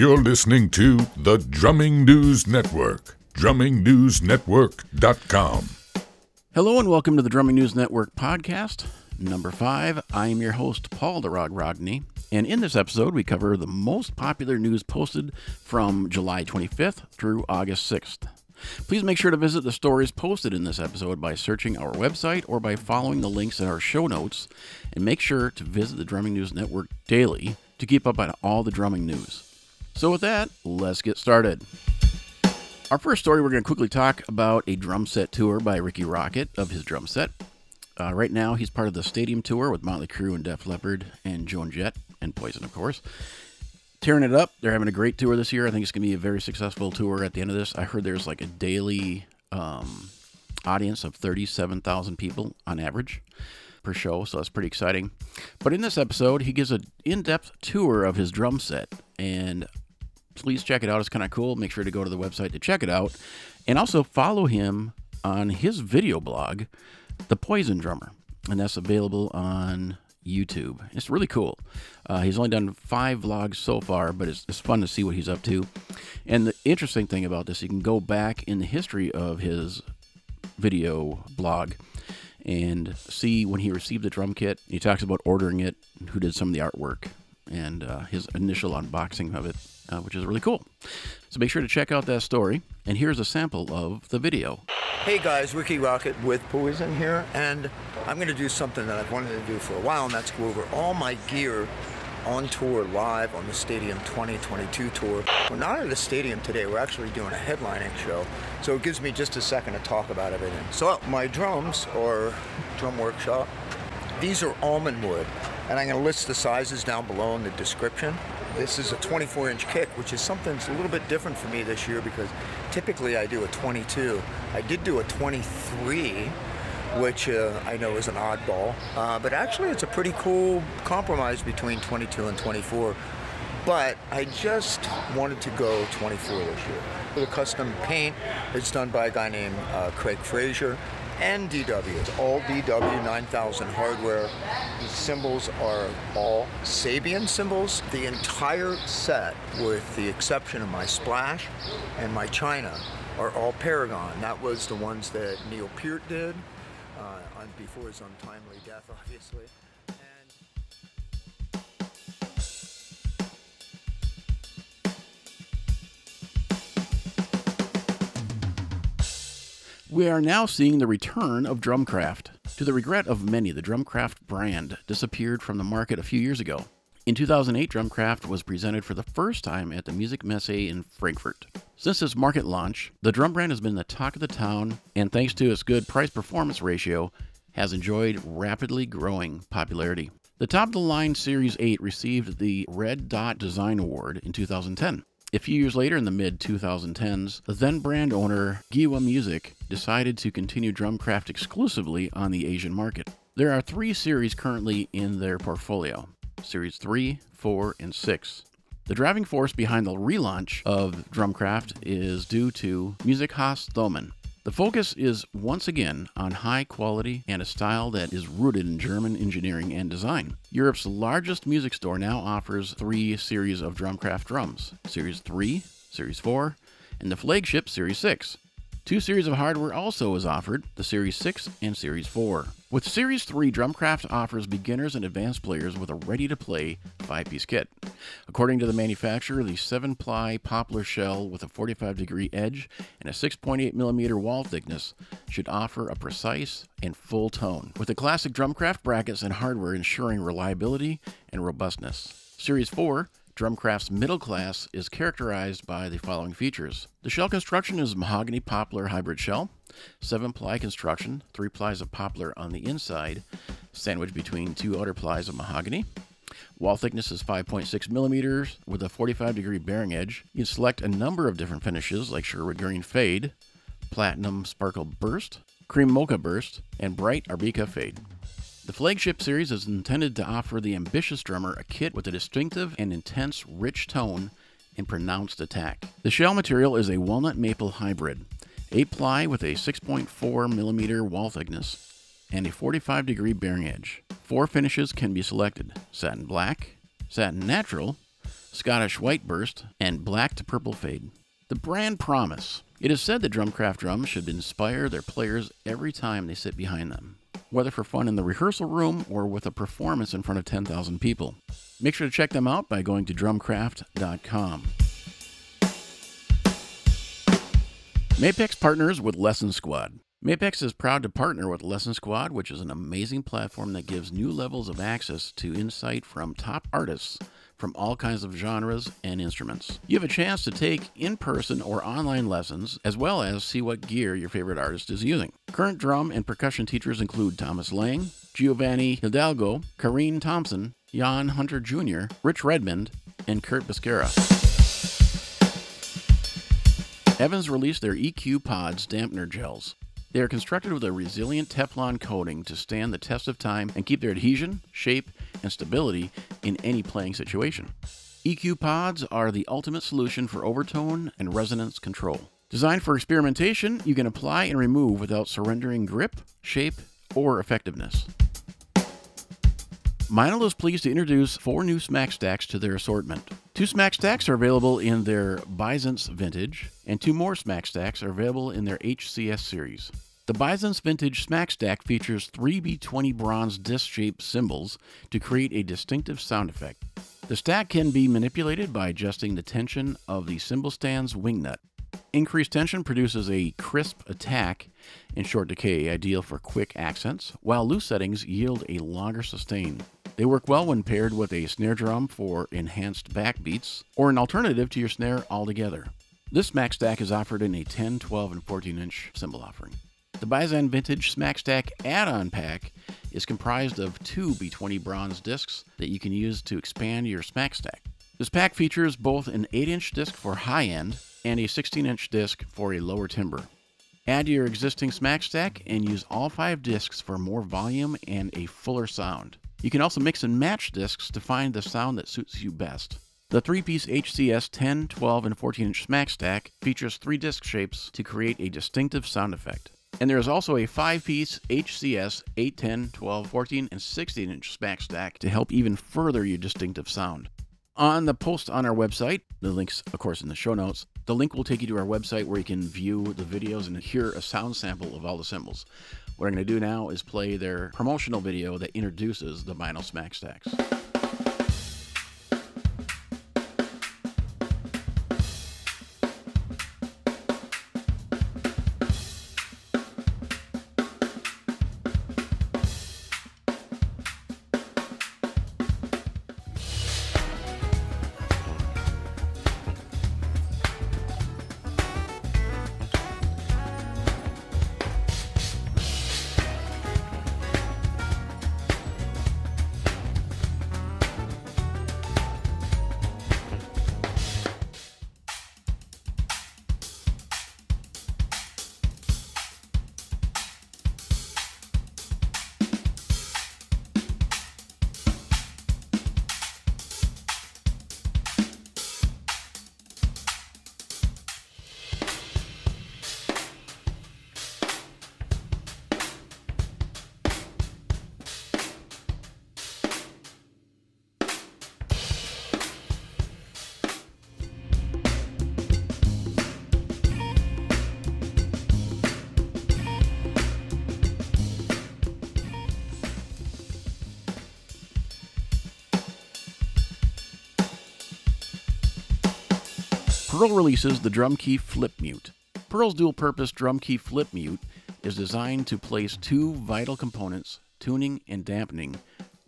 You're listening to the Drumming News Network, drummingnewsnetwork.com. Hello and welcome to the Drumming News Network podcast, number five. I am your host, Paul the Rog Rodney, and in this episode, we cover the most popular news posted from July 25th through August 6th. Please make sure to visit the stories posted in this episode by searching our website or by following the links in our show notes, and make sure to visit the Drumming News Network daily to keep up on all the drumming news. So, with that, let's get started. Our first story, we're going to quickly talk about a drum set tour by Rikki Rockett of his drum set. Uh, right now, he's part of the Stadium Tour with Motley Crue and Def Leppard and Joan Jett and Poison, of course. Tearing it up. They're having a great tour this year. I think it's going to be a very successful tour at the end of this. I heard there's like a daily um, audience of 37,000 people on average per show, so that's pretty exciting. But in this episode, he gives an in depth tour of his drum set, and please check it out. It's kind of cool. Make sure to go to the website to check it out. And also follow him on his video blog, The Poison Drummer. And that's available on YouTube. It's really cool. Uh, he's only done five vlogs so far, but it's, it's fun to see what he's up to. And the interesting thing about this, you can go back in the history of his video blog and see when he received the drum kit. He talks about ordering it, who did some of the artwork, and uh, his initial unboxing of it, uh, which is really cool. So make sure to check out that story. And here's a sample of the video. Hey guys, Rikki Rockett with Poison here, and I'm going to do something that I've wanted to do for a while, and that's go over all my gear on tour live on the Stadium 2022 tour. We're not at the stadium today, we're actually doing a headlining show, so it gives me just a second to talk about everything. So, my drums, or drum workshop, these are almond wood, and I'm going to list the sizes down below in the description. This is a 24 inch kick, which is something that's a little bit different for me this year because typically I do a 22. I did do a 23, which uh, I know is an oddball, uh, but actually it's a pretty cool compromise between 22 and 24. But I just wanted to go 24 this year. The custom paint is done by a guy named uh, Craig Frazier and DW. It's all DW 9000 hardware. The cymbals are all Sabian cymbals. The entire set, with the exception of my Splash and my China, are all Paragon. That was the ones that Neil Peart did uh, before his untimely death, obviously. We are now seeing the return of Drumcraft. To the regret of many, the Drumcraft brand disappeared from the market a few years ago. In 2008, Drumcraft was presented for the first time at the Musikmesse in Frankfurt. Since its market launch, the drum brand has been the talk of the town, and thanks to its good price performance ratio, has enjoyed rapidly growing popularity. The top of the line Series 8 received the Red Dot Design Award in 2010. A few years later, in the mid 2010s, the then brand owner GEWA Music decided to continue Drumcraft exclusively on the Asian market. There are three series currently in their portfolio Series 3, 4, and 6. The driving force behind the relaunch of Drumcraft is due to Musikhaus Thomann, the focus is once again on high quality and a style that is rooted in German engineering and design. Europe's largest music store now offers three series of Drumcraft drums Series 3, Series 4, and the flagship Series 6. Two series of hardware also is offered, the Series 6 and Series 4. With Series 3, Drumcraft offers beginners and advanced players with a ready to play 5 piece kit. According to the manufacturer, the 7 ply poplar shell with a 45 degree edge and a 6.8 millimeter wall thickness should offer a precise and full tone, with the classic Drumcraft brackets and hardware ensuring reliability and robustness. Series 4 Drumcraft's middle class is characterized by the following features. The shell construction is mahogany poplar hybrid shell, 7 ply construction, 3 plies of poplar on the inside, sandwiched between two outer plies of mahogany. Wall thickness is 5.6 millimeters with a 45 degree bearing edge. You can select a number of different finishes like Sherwood Green Fade, Platinum Sparkle Burst, Cream Mocha Burst, and Bright Arabica Fade. The flagship series is intended to offer the ambitious drummer a kit with a distinctive and intense, rich tone and pronounced attack. The shell material is a walnut maple hybrid, 8 ply with a 6.4 millimeter wall thickness and a 45 degree bearing edge. Four finishes can be selected satin black, satin natural, Scottish White Burst, and Black to Purple Fade. The brand promise. It is said that Drumcraft drums should inspire their players every time they sit behind them, whether for fun in the rehearsal room or with a performance in front of 10,000 people. Make sure to check them out by going to drumcraft.com. Mapex partners with Lesson Squad. Mapex is proud to partner with Lesson Squad, which is an amazing platform that gives new levels of access to insight from top artists from all kinds of genres and instruments. You have a chance to take in person or online lessons, as well as see what gear your favorite artist is using. Current drum and percussion teachers include Thomas Lang, Giovanni Hidalgo, Kareen Thompson, Jan Hunter Jr., Rich Redmond, and Kurt Bisquera. Evans released their EQ Pods dampener gels. They are constructed with a resilient Teflon coating to stand the test of time and keep their adhesion, shape, and stability in any playing situation. EQ Pods are the ultimate solution for overtone and resonance control. Designed for experimentation, you can apply and remove without surrendering grip, shape, or effectiveness. Meinl is pleased to introduce four new smack stacks to their assortment. Two smack stacks are available in their Byzance Vintage, and two more smack stacks are available in their HCS series. The Byzance Vintage Smack Stack features three B20 bronze disc shaped cymbals to create a distinctive sound effect. The stack can be manipulated by adjusting the tension of the cymbal stand's wing nut. Increased tension produces a crisp attack and short decay, ideal for quick accents, while loose settings yield a longer sustain. They work well when paired with a snare drum for enhanced backbeats, or an alternative to your snare altogether. This Smack Stack is offered in a 10, 12, and 14 inch cymbal offering. The Byzance Vintage Smack Stack add on pack is comprised of two B20 bronze discs that you can use to expand your Smack Stack. This pack features both an 8 inch disc for high end and a 16 inch disc for a lower timbre. Add your existing Smack Stack and use all five discs for more volume and a fuller sound. You can also mix and match discs to find the sound that suits you best. The three piece HCS 10, 12, and 14 inch Smack Stack features three disc shapes to create a distinctive sound effect. And there is also a 5 piece HCS 8, 10, 12, 14, and 16 inch Smack Stack to help even further your distinctive sound. On the post on our website, the link's, of course, in the show notes, the link will take you to our website where you can view the videos and hear a sound sample of all the cymbals. What I'm going to do now is play their promotional video that introduces the Meinl Smack Stacks. Pearl releases the drum key flip mute. Pearl's dual purpose drum key flip mute is designed to place two vital components, tuning and dampening,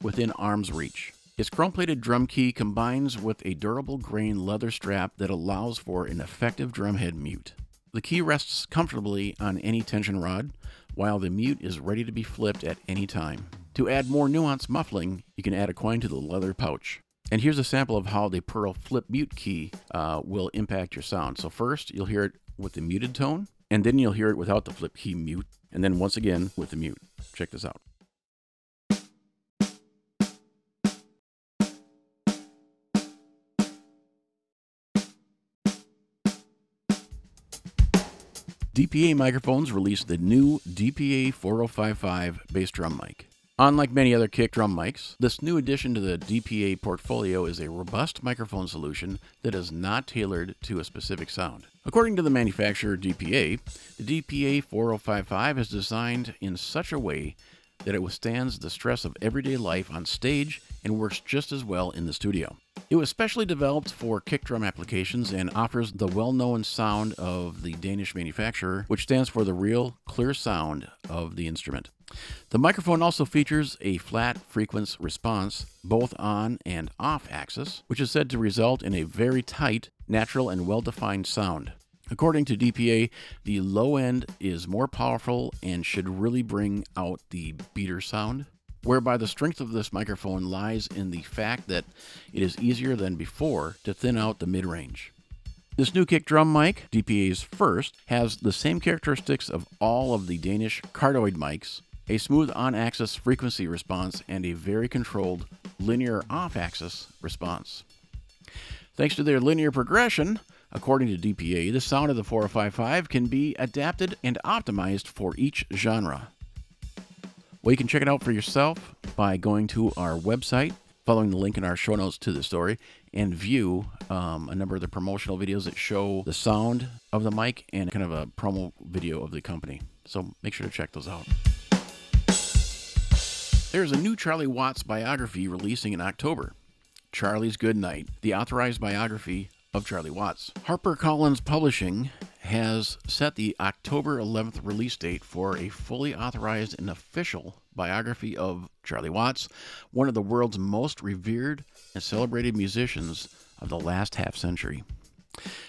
within arm's reach. Its chrome plated drum key combines with a durable grain leather strap that allows for an effective drumhead mute. The key rests comfortably on any tension rod, while the mute is ready to be flipped at any time. To add more nuanced muffling, you can add a coin to the leather pouch. And here's a sample of how the Pearl flip mute key uh, will impact your sound. So first, you'll hear it with the muted tone, and then you'll hear it without the flip key mute, and then once again with the mute. Check this out. DPA microphones released the new DPA 4055 bass drum mic. Unlike many other kick drum mics, this new addition to the DPA portfolio is a robust microphone solution that is not tailored to a specific sound. According to the manufacturer DPA, the DPA 4055 is designed in such a way that it withstands the stress of everyday life on stage and works just as well in the studio. It was specially developed for kick drum applications and offers the well known sound of the Danish manufacturer, which stands for the real, clear sound of the instrument. The microphone also features a flat frequency response, both on and off axis, which is said to result in a very tight, natural, and well defined sound. According to DPA, the low end is more powerful and should really bring out the beater sound, whereby the strength of this microphone lies in the fact that it is easier than before to thin out the mid range. This new kick drum mic, DPA's first, has the same characteristics of all of the Danish cardioid mics a smooth on axis frequency response, and a very controlled linear off axis response. Thanks to their linear progression, according to DPA, the sound of the 4055 can be adapted and optimized for each genre. Well, you can check it out for yourself by going to our website, following the link in our show notes to the story, and view um, a number of the promotional videos that show the sound of the mic and kind of a promo video of the company. So make sure to check those out. There's a new Charlie Watts biography releasing in October. Charlie's Good Night, the authorized biography of Charlie Watts. HarperCollins Publishing has set the October 11th release date for a fully authorized and official biography of Charlie Watts, one of the world's most revered and celebrated musicians of the last half century.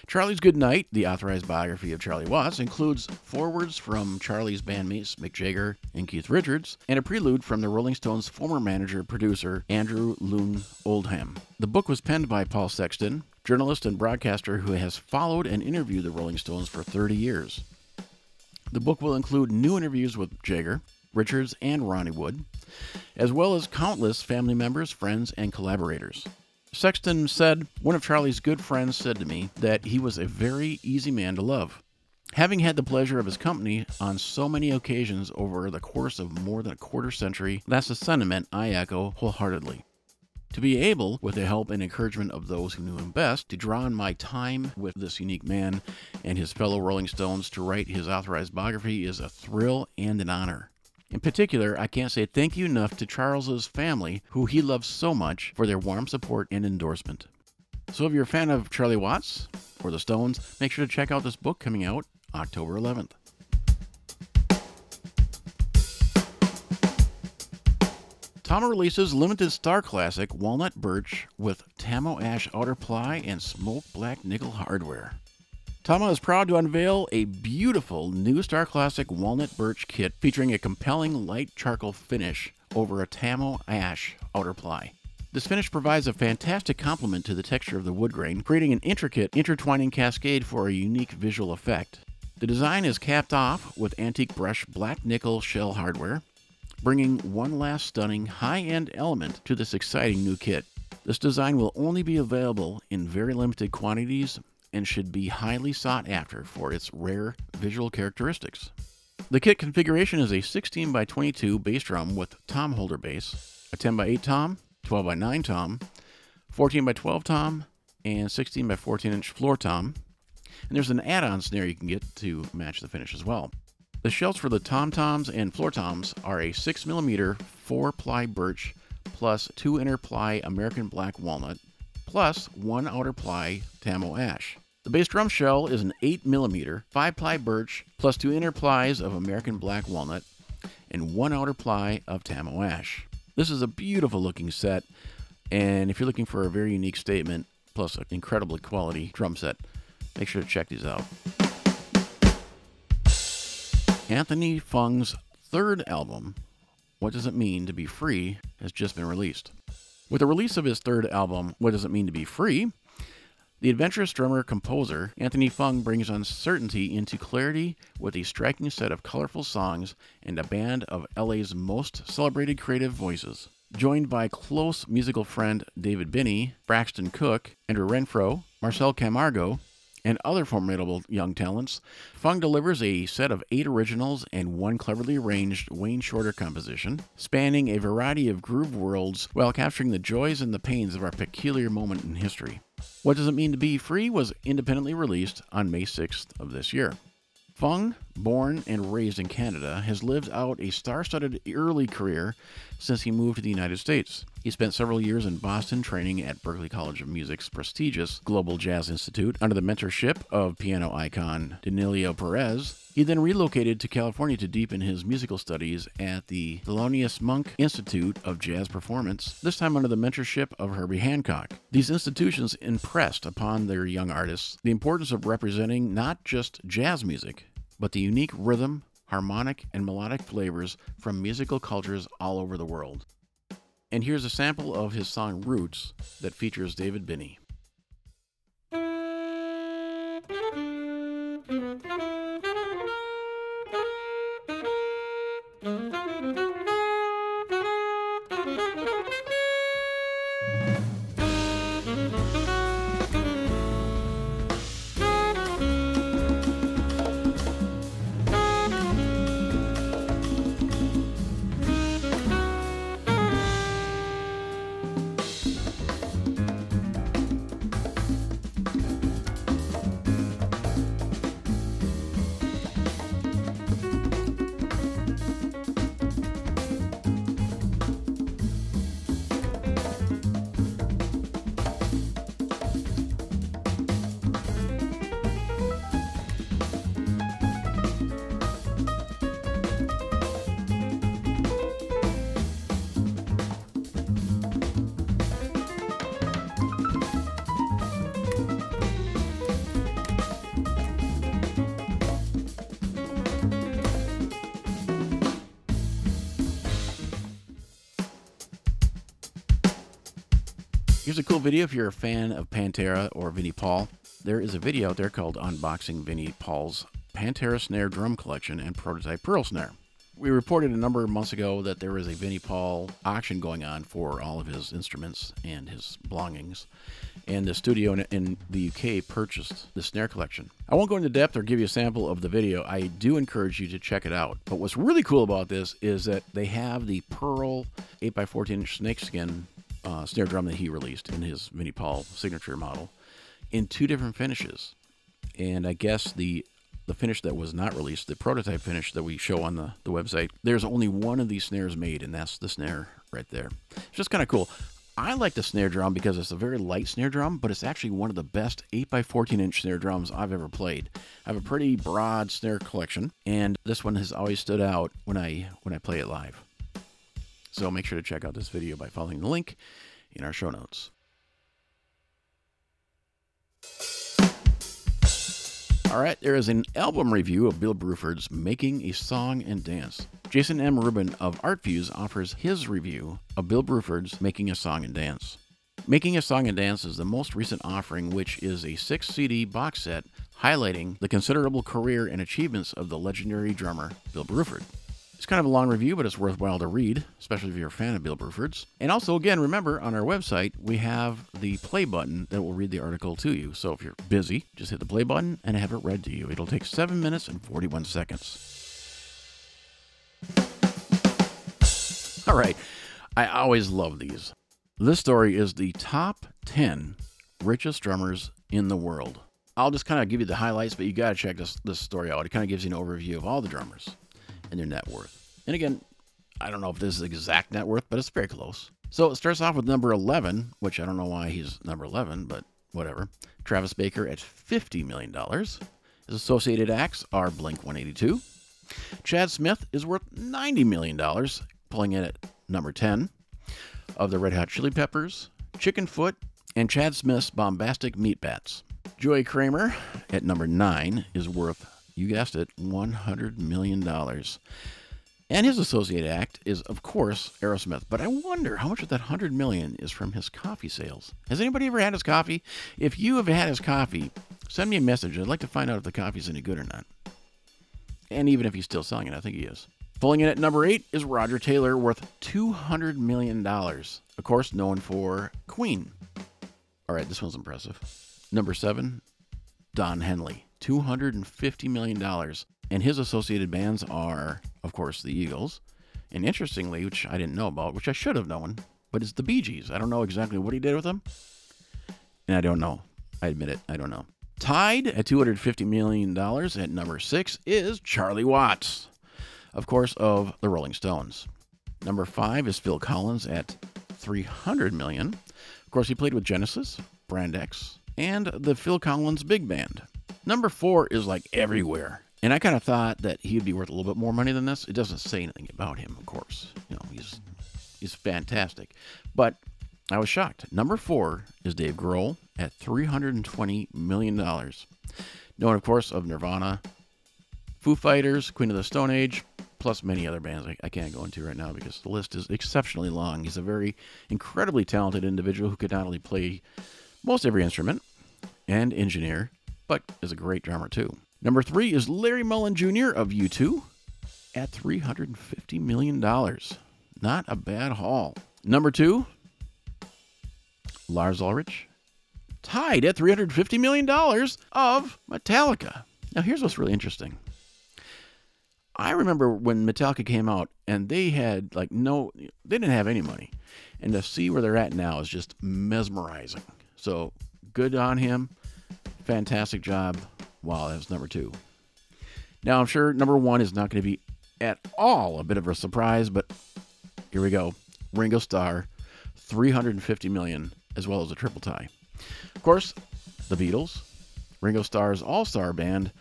Charlie's Good Night, the authorized biography of Charlie Watts, includes forewords from Charlie's bandmates Mick Jagger and Keith Richards, and a prelude from the Rolling Stones' former manager producer Andrew Loog Oldham. The book was penned by Paul Sexton, journalist and broadcaster who has followed and interviewed the Rolling Stones for 30 years. The book will include new interviews with Jagger, Richards, and Ronnie Wood, as well as countless family members, friends, and collaborators. Sexton said, One of Charlie's good friends said to me that he was a very easy man to love. Having had the pleasure of his company on so many occasions over the course of more than a quarter century, that's a sentiment I echo wholeheartedly. To be able, with the help and encouragement of those who knew him best, to draw on my time with this unique man and his fellow Rolling Stones to write his authorized biography is a thrill and an honor. In particular, I can't say thank you enough to Charles's family, who he loves so much, for their warm support and endorsement. So if you're a fan of Charlie Watts or the Stones, make sure to check out this book coming out October 11th. Tama releases limited star classic walnut birch with Tamo ash outer ply and smoke black nickel hardware. Tama is proud to unveil a beautiful new Star Classic Walnut Birch kit featuring a compelling light charcoal finish over a Tamo ash outer ply. This finish provides a fantastic complement to the texture of the wood grain, creating an intricate intertwining cascade for a unique visual effect. The design is capped off with antique brush black nickel shell hardware, bringing one last stunning high end element to this exciting new kit. This design will only be available in very limited quantities and should be highly sought after for its rare visual characteristics. The kit configuration is a 16 by 22 bass drum with tom holder bass, a 10 by 8 tom, 12 by 9 tom, 14 by 12 tom, and 16 by 14 inch floor tom. And there's an add on snare you can get to match the finish as well. The shells for the tom toms and floor toms are a 6mm 4 ply birch plus 2 inner ply American black walnut plus 1 outer ply Tamo ash. The bass drum shell is an 8mm 5 ply birch plus two inner plies of American black walnut and one outer ply of Tamo ash. This is a beautiful looking set, and if you're looking for a very unique statement plus an incredibly quality drum set, make sure to check these out. Anthony Fung's third album, What Does It Mean to Be Free, has just been released. With the release of his third album, What Does It Mean to Be Free, the adventurous drummer composer Anthony Fung brings uncertainty into clarity with a striking set of colorful songs and a band of LA's most celebrated creative voices. Joined by close musical friend David Binney, Braxton Cook, Andrew Renfroe, Marcel Camargo, and other formidable young talents, Fung delivers a set of eight originals and one cleverly arranged Wayne Shorter composition, spanning a variety of groove worlds while capturing the joys and the pains of our peculiar moment in history. What Does It Mean to Be Free was independently released on May 6th of this year. Fung, born and raised in Canada, has lived out a star studded early career since he moved to the United States. He spent several years in Boston training at Berklee College of Music's prestigious Global Jazz Institute under the mentorship of piano icon Danilo Perez. He then relocated to California to deepen his musical studies at the Thelonious Monk Institute of Jazz Performance, this time under the mentorship of Herbie Hancock. These institutions impressed upon their young artists the importance of representing not just jazz music, but the unique rhythm, harmonic, and melodic flavors from musical cultures all over the world. And here's a sample of his song Roots that features David Binney. Here's a cool video if you're a fan of Pantera or Vinnie Paul. There is a video out there called Unboxing Vinnie Paul's Pantera Snare Drum Collection and Prototype Pearl Snare. We reported a number of months ago that there was a Vinnie Paul auction going on for all of his instruments and his belongings, and the studio in, the UK purchased the snare collection. I won't go into depth or give you a sample of the video. I do encourage you to check it out. But what's really cool about this is that they have the Pearl 8x14 inch snakeskin uh, snare drum that he released in his Vinnie Paul signature model in two different finishes. And I guess the the finish that was not released, the prototype finish that we show on the, the website, there's only one of these snares made, and that's the snare right there. It's just kind of cool. I like the snare drum because it's a very light snare drum, but it's actually one of the best 8x14 inch snare drums I've ever played. I have a pretty broad snare collection, and this one has always stood out when I when I play it live. So make sure to check out this video by following the link in our show notes. All right, there is an album review of Bill Bruford's Making a Song and Dance. Jason M. Rubin of ArtViews offers his review of Bill Bruford's Making a Song and Dance. Making a Song and Dance is the most recent offering, which is a six CD box set highlighting the considerable career and achievements of the legendary drummer Bill Bruford. It's kind of a long review, but it's worthwhile to read, especially if you're a fan of Bill Bruford's. And also, again, remember on our website, we have the play button that will read the article to you. So if you're busy, just hit the play button and have it read to you. It'll take 7 minutes and 41 seconds. All right, I always love these. This story is the top 10 richest drummers in the world. I'll just kind of give you the highlights, but you got to check this, this story out. It kind of gives you an overview of all the drummers and their net worth. And again, I don't know if this is exact net worth, but it's very close. So it starts off with number 11, which I don't know why he's number 11, but whatever. Travis Barker at $50 million. His associated acts are Blink 182. Chad Smith is worth $90 million, pulling in at number 10 of the Red Hot Chili Peppers, Chickenfoot, and Chad Smith's Bombastic Meat Bats. Joey Kramer at number 9 is worth you guessed it, $100 million. And his associate act is, of course, Aerosmith. But I wonder how much of that 100 million is from his coffee sales. Has anybody ever had his coffee? If you have had his coffee, send me a message. I'd like to find out if the coffee's any good or not. And even if he's still selling it, I think he is. Pulling in at number eight is Roger Taylor, worth $200 million. Of course, known for Queen. All right, this one's impressive. Number seven, Don Henley, $250 million. And his associated bands are, of course, the Eagles. And interestingly, which I didn't know about, which I should have known, but it's the Bee Gees. I don't know exactly what he did with them. And I don't know. I admit it. I don't know. Tied at $250 million at number six is Charlie Watts, of course, of the Rolling Stones. Number five is Phil Collins at 300 million. Of course, he played with Genesis, Brand X, and the Phil Collins Big Band. Number four is like everywhere. And I kind of thought that he'd be worth a little bit more money than this. It doesn't say anything about him, of course. You know, he's he's fantastic. But I was shocked. Number four is Dave Grohl at $320 million. Known, of course, of Nirvana, Foo Fighters, Queen of the Stone Age, plus many other bands I, I, can't go into right now because the list is exceptionally long. He's a very incredibly talented individual who could not only play most every instrument and engineer, but is a great drummer too. Number three is Larry Mullen Jr. of U2 at $350 million. Not a bad haul. Number two, Lars Ulrich, tied at $350 million of Metallica. Now, here's what's really interesting. I remember when Metallica came out and they had like no, they didn't have any money. And to see where they're at now is just mesmerizing. So good on him. Fantastic job. Wow, that was number two. Now, I'm sure number one is not going to be at all a bit of a surprise, but here we go. Ringo Starr, 350 million, as well as a triple tie. Of course, the Beatles, Ringo Starr's All Star Band,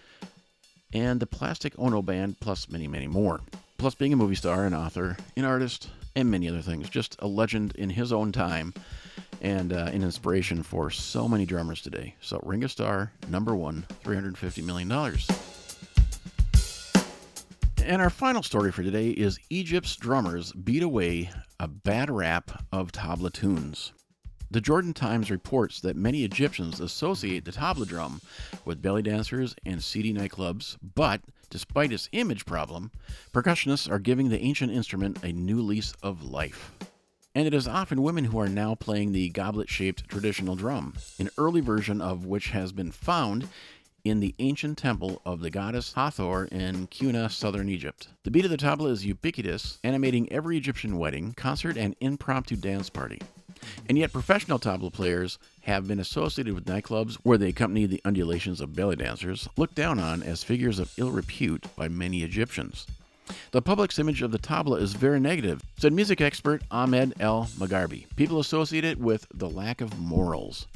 and the Plastic Ono Band, plus many, many more. Plus, being a movie star, an author, an artist, and many other things. Just a legend in his own time and uh, an inspiration for so many drummers today. So, Ringo Starr, number one, $350 million. And our final story for today is Egypt's drummers beat away a bad rap of tabla tunes. The Jordan Times reports that many Egyptians associate the tabla drum with belly dancers and seedy nightclubs, but despite its image problem, percussionists are giving the ancient instrument a new lease of life. And it is often women who are now playing the goblet shaped traditional drum, an early version of which has been found in the ancient temple of the goddess Hathor in Qena, southern Egypt. The beat of the tabla is ubiquitous, animating every Egyptian wedding, concert, and impromptu dance party. And yet, professional tabla players have been associated with nightclubs where they accompany the undulations of belly dancers, looked down on as figures of ill repute by many Egyptians. The public's image of the tabla is very negative, said music expert Ahmed El Magarbi. People associate it with the lack of morals.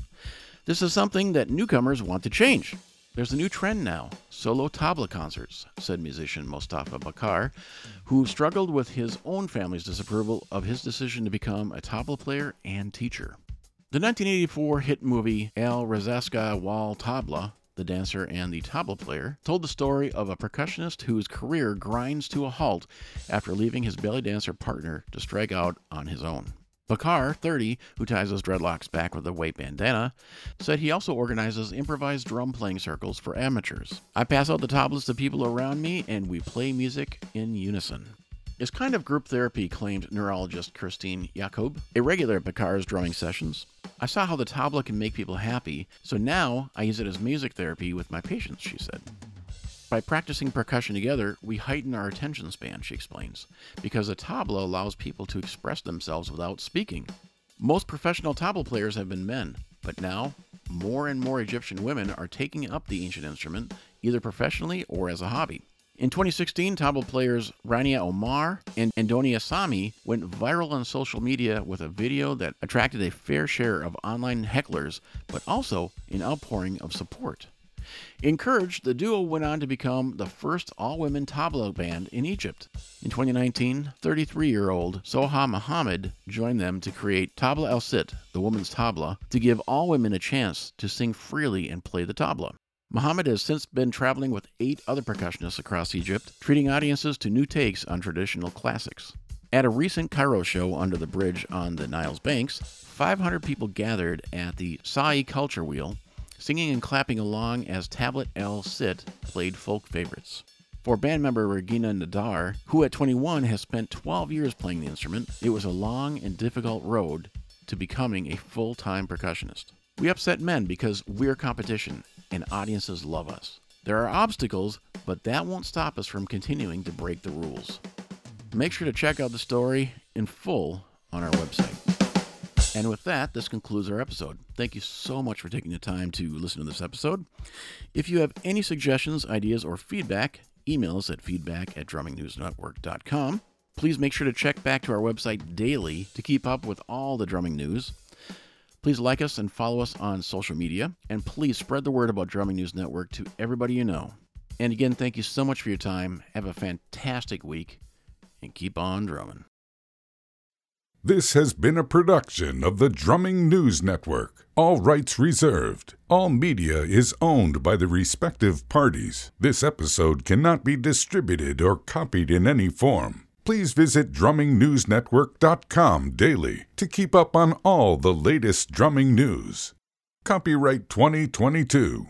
This is something that newcomers want to change. There's a new trend now solo tabla concerts, said musician Mostafa Bakar, who struggled with his own family's disapproval of his decision to become a tabla player and teacher. The 1984 hit movie Al Razaska Wal Tabla, the dancer and the tabla player, told the story of a percussionist whose career grinds to a halt after leaving his belly dancer partner to strike out on his own. Bakar, 30, who ties his dreadlocks back with a white bandana, said he also organizes improvised drum playing circles for amateurs. I pass out the tablas to people around me and we play music in unison. It's kind of group therapy, claimed neurologist Christine Jakob, a regular at Bakar's drumming sessions. I saw how the tabla can make people happy, so now I use it as music therapy with my patients, she said. By practicing percussion together, we heighten our attention span, she explains, because a tabla allows people to express themselves without speaking. Most professional tabla players have been men, but now more and more Egyptian women are taking up the ancient instrument, either professionally or as a hobby. In 2016, tabla players Rania Omar and Andonia Sami went viral on social media with a video that attracted a fair share of online hecklers, but also an outpouring of support. Encouraged, the duo went on to become the first all women tabla band in Egypt. In 2019, 33 year old Soha Mohammed joined them to create Tabla El Sit, the woman's tabla, to give all women a chance to sing freely and play the tabla. Mohammed has since been traveling with eight other percussionists across Egypt, treating audiences to new takes on traditional classics. At a recent Cairo show under the bridge on the Nile's banks, 500 people gathered at the Sawy Culture Wheel singing and clapping along as Tabla El Sit played folk favorites. For band member Regina Nadar, who at 21 has spent 12 years playing the instrument, it was a long and difficult road to becoming a full time percussionist. We upset men because we're competition, and audiences love us. There are obstacles, but that won't stop us from continuing to break the rules. Make sure to check out the story in full on our website. And with that, this concludes our episode. Thank you so much for taking the time to listen to this episode. If you have any suggestions, ideas, or feedback, email us at feedback at drummingnewsnetwork.com. Please make sure to check back to our website daily to keep up with all the drumming news. Please like us and follow us on social media, and please spread the word about Drumming News Network to everybody you know. And again, thank you so much for your time. Have a fantastic week, and keep on drumming. This has been a production of the Drumming News Network. All rights reserved. All media is owned by the respective parties. This episode cannot be distributed or copied in any form. Please visit drummingnewsnetwork.com daily to keep up on all the latest drumming news. Copyright 2022.